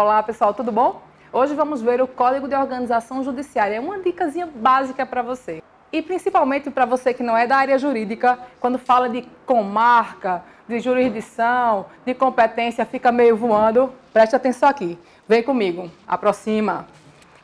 Olá pessoal, tudo bom? Hoje vamos ver o Código de Organização Judiciária. É uma dicasinha básica para você. E principalmente para você que não é da área jurídica, quando fala de comarca, de jurisdição, de competência, fica meio voando. Preste atenção aqui. Vem comigo, aproxima.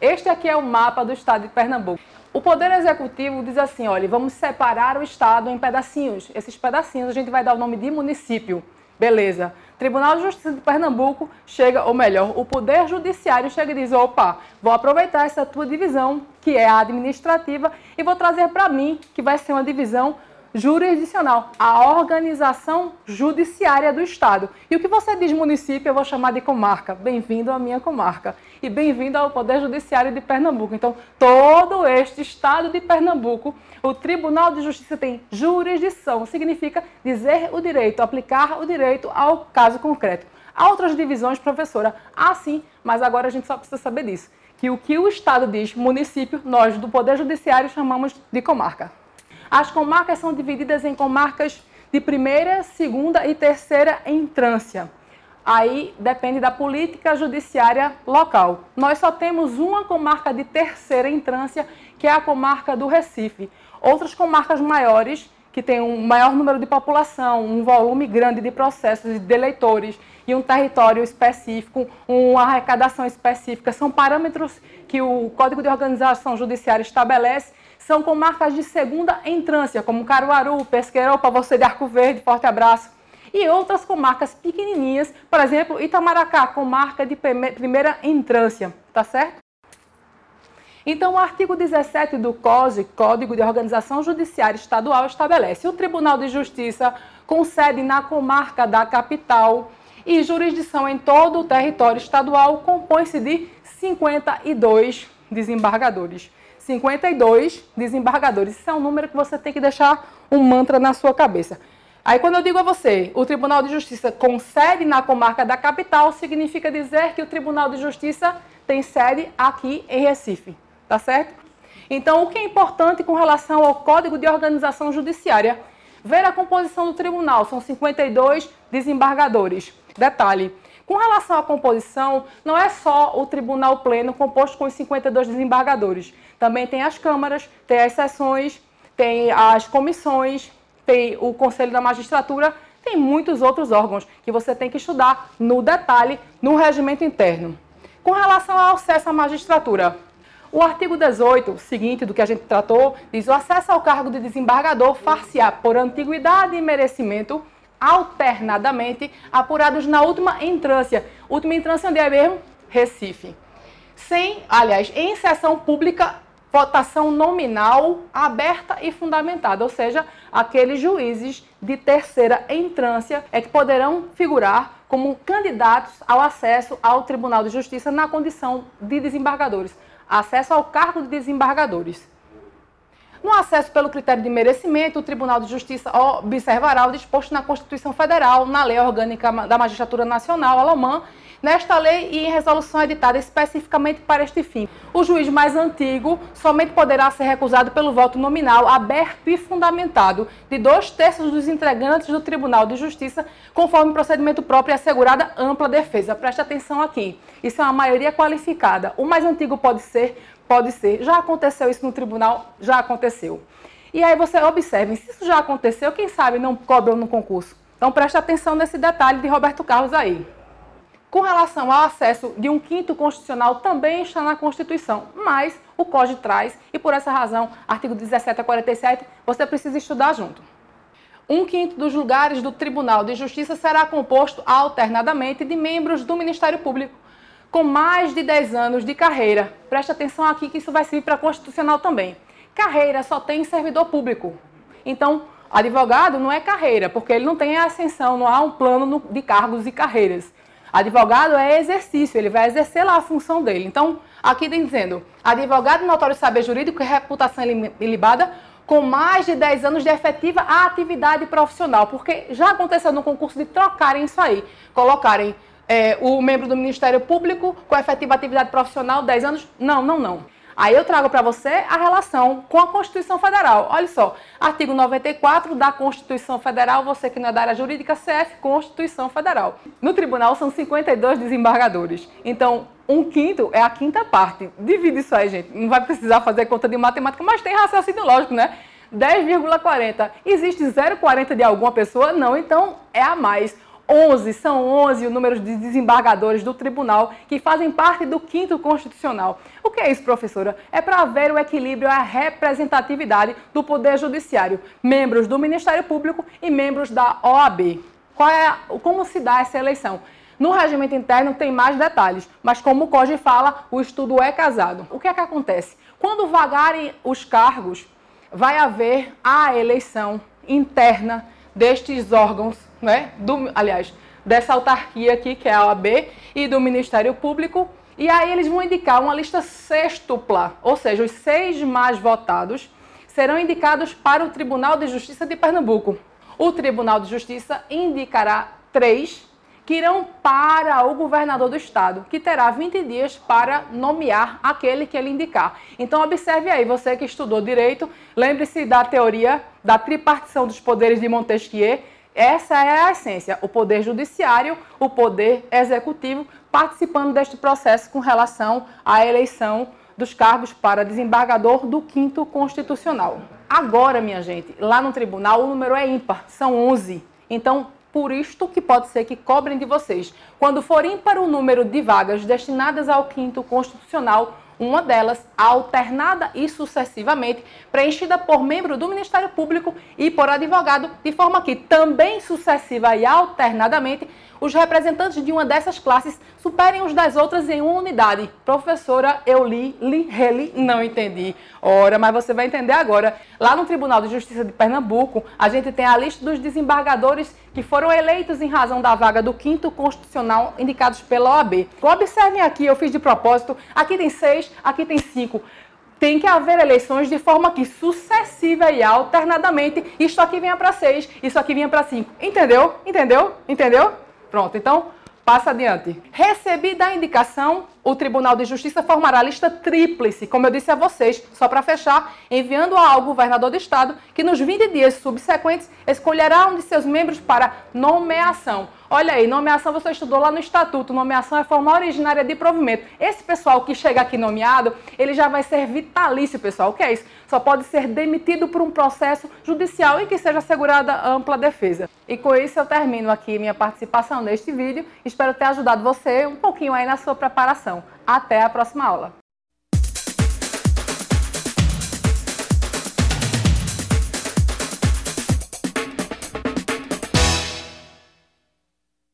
Este aqui é o mapa do estado de Pernambuco. O Poder Executivo diz assim: olha, vamos separar o estado em pedacinhos. Esses pedacinhos a gente vai dar o nome de município. Beleza. Tribunal de Justiça de Pernambuco chega, ou melhor, o Poder Judiciário chega e diz: opa, vou aproveitar essa tua divisão, que é a administrativa, e vou trazer para mim, que vai ser uma divisão jurisdicional, a organização judiciária do Estado. E o que você diz município, eu vou chamar de comarca. Bem-vindo à minha comarca. E bem-vindo ao Poder Judiciário de Pernambuco. Então, todo este Estado de Pernambuco, o Tribunal de Justiça tem jurisdição, significa dizer o direito, aplicar o direito ao caso concreto. Há outras divisões, professora? Ah, sim, mas agora a gente só precisa saber disso. Que o que o Estado diz município, nós do Poder Judiciário chamamos de comarca. As comarcas são divididas em comarcas de primeira, segunda e terceira entrância. Aí depende da política judiciária local. Nós só temos uma comarca de terceira entrância, que é a comarca do Recife. Outras comarcas maiores, que têm um maior número de população, um volume grande de processos de eleitores e um território específico, uma arrecadação específica, são parâmetros que o Código de Organização Judiciária estabelece são comarcas de segunda entrância, como Caruaru, Pesqueirão, para de Arco Verde, Forte Abraço. E outras comarcas pequenininhas, por exemplo, Itamaracá, comarca de primeira entrância, tá certo? Então, o artigo 17 do COSE, Código de Organização Judiciária Estadual, estabelece: o Tribunal de Justiça concede na comarca da capital e jurisdição em todo o território estadual compõe-se de 52 desembargadores. 52 desembargadores. Isso é um número que você tem que deixar um mantra na sua cabeça. Aí, quando eu digo a você, o Tribunal de Justiça com sede na comarca da capital, significa dizer que o Tribunal de Justiça tem sede aqui em Recife. Tá certo? Então, o que é importante com relação ao Código de Organização Judiciária? Ver a composição do tribunal. São 52 desembargadores. Detalhe: com relação à composição, não é só o tribunal pleno composto com os 52 desembargadores. Também tem as câmaras, tem as sessões, tem as comissões, tem o Conselho da Magistratura, tem muitos outros órgãos que você tem que estudar no detalhe no regimento interno. Com relação ao acesso à magistratura, o artigo 18, seguinte do que a gente tratou, diz o acesso ao cargo de desembargador far-se-á por antiguidade e merecimento alternadamente apurados na última entrância. Última entrância onde é mesmo? Recife. Sem, aliás, em sessão pública, votação nominal aberta e fundamentada, ou seja, aqueles juízes de terceira entrância é que poderão figurar como candidatos ao acesso ao Tribunal de Justiça na condição de desembargadores, acesso ao cargo de desembargadores. No acesso pelo critério de merecimento, o Tribunal de Justiça observará o disposto na Constituição Federal, na Lei Orgânica da Magistratura Nacional alemã, nesta lei e em resolução editada especificamente para este fim. O juiz mais antigo somente poderá ser recusado pelo voto nominal aberto e fundamentado de dois terços dos integrantes do Tribunal de Justiça, conforme procedimento próprio e assegurada ampla defesa. Preste atenção aqui. Isso é uma maioria qualificada. O mais antigo pode ser Pode ser. Já aconteceu isso no tribunal? Já aconteceu. E aí você observe, se isso já aconteceu, quem sabe não cobram no concurso. Então preste atenção nesse detalhe de Roberto Carlos aí. Com relação ao acesso de um quinto constitucional, também está na Constituição, mas o COD traz, e por essa razão, artigo 17 a 47, você precisa estudar junto. Um quinto dos lugares do Tribunal de Justiça será composto alternadamente de membros do Ministério Público, com mais de 10 anos de carreira. Preste atenção aqui que isso vai servir para constitucional também. Carreira só tem servidor público. Então, advogado não é carreira, porque ele não tem ascensão, não há um plano de cargos e carreiras. Advogado é exercício, ele vai exercer lá a função dele. Então, aqui tem dizendo, advogado notório saber jurídico e reputação ilibada com mais de 10 anos de efetiva atividade profissional, porque já aconteceu no concurso de trocarem isso aí, colocarem é, o membro do Ministério Público com efetiva atividade profissional 10 anos? Não, não, não. Aí eu trago para você a relação com a Constituição Federal. Olha só, artigo 94 da Constituição Federal, você que não é da área jurídica, CF, Constituição Federal. No tribunal são 52 desembargadores. Então, um quinto é a quinta parte. Divide isso aí, gente. Não vai precisar fazer conta de matemática, mas tem raciocínio lógico, né? 10,40. Existe 0,40 de alguma pessoa? Não, então é a mais. 11, são 11 o número de desembargadores do tribunal que fazem parte do quinto constitucional. O que é isso, professora? É para ver o equilíbrio a representatividade do Poder Judiciário, membros do Ministério Público e membros da OAB. Qual é, como se dá essa eleição? No regimento interno tem mais detalhes, mas como o COGE fala, o estudo é casado. O que é que acontece? Quando vagarem os cargos, vai haver a eleição interna destes órgãos, né? Do, aliás, dessa autarquia aqui, que é a OAB, e do Ministério Público. E aí eles vão indicar uma lista sextupla, ou seja, os seis mais votados serão indicados para o Tribunal de Justiça de Pernambuco. O Tribunal de Justiça indicará três que irão para o governador do estado, que terá 20 dias para nomear aquele que ele indicar. Então observe aí, você que estudou direito, lembre-se da teoria da tripartição dos poderes de Montesquieu. Essa é a essência, o poder judiciário, o poder executivo participando deste processo com relação à eleição dos cargos para desembargador do quinto constitucional. Agora, minha gente, lá no tribunal o número é ímpar, são 11. Então, por isto que pode ser que cobrem de vocês. Quando for ímpar o número de vagas destinadas ao quinto constitucional, uma delas, alternada e sucessivamente, preenchida por membro do Ministério Público e por advogado, de forma que também sucessiva e alternadamente os representantes de uma dessas classes superem os das outras em uma unidade. Professora, eu li, li, reli, não entendi. Ora, mas você vai entender agora. Lá no Tribunal de Justiça de Pernambuco, a gente tem a lista dos desembargadores que foram eleitos em razão da vaga do quinto constitucional indicados pela OAB. Observem aqui, eu fiz de propósito, aqui tem seis, aqui tem cinco tem que haver eleições de forma que sucessiva e alternadamente isto aqui venha para seis, isso aqui venha para cinco. Entendeu? Entendeu? Entendeu? Pronto, então passa adiante. Recebida a indicação, o Tribunal de Justiça formará a lista tríplice, como eu disse a vocês, só para fechar, enviando-a ao governador do estado, que nos 20 dias subsequentes escolherá um de seus membros para nomeação. Olha aí, nomeação você estudou lá no estatuto, nomeação é forma originária de provimento. Esse pessoal que chega aqui nomeado, ele já vai ser vitalício, pessoal. O que é isso? Só pode ser demitido por um processo judicial em que seja assegurada ampla defesa. E com isso eu termino aqui minha participação neste vídeo. Espero ter ajudado você um pouquinho aí na sua preparação. Até a próxima aula.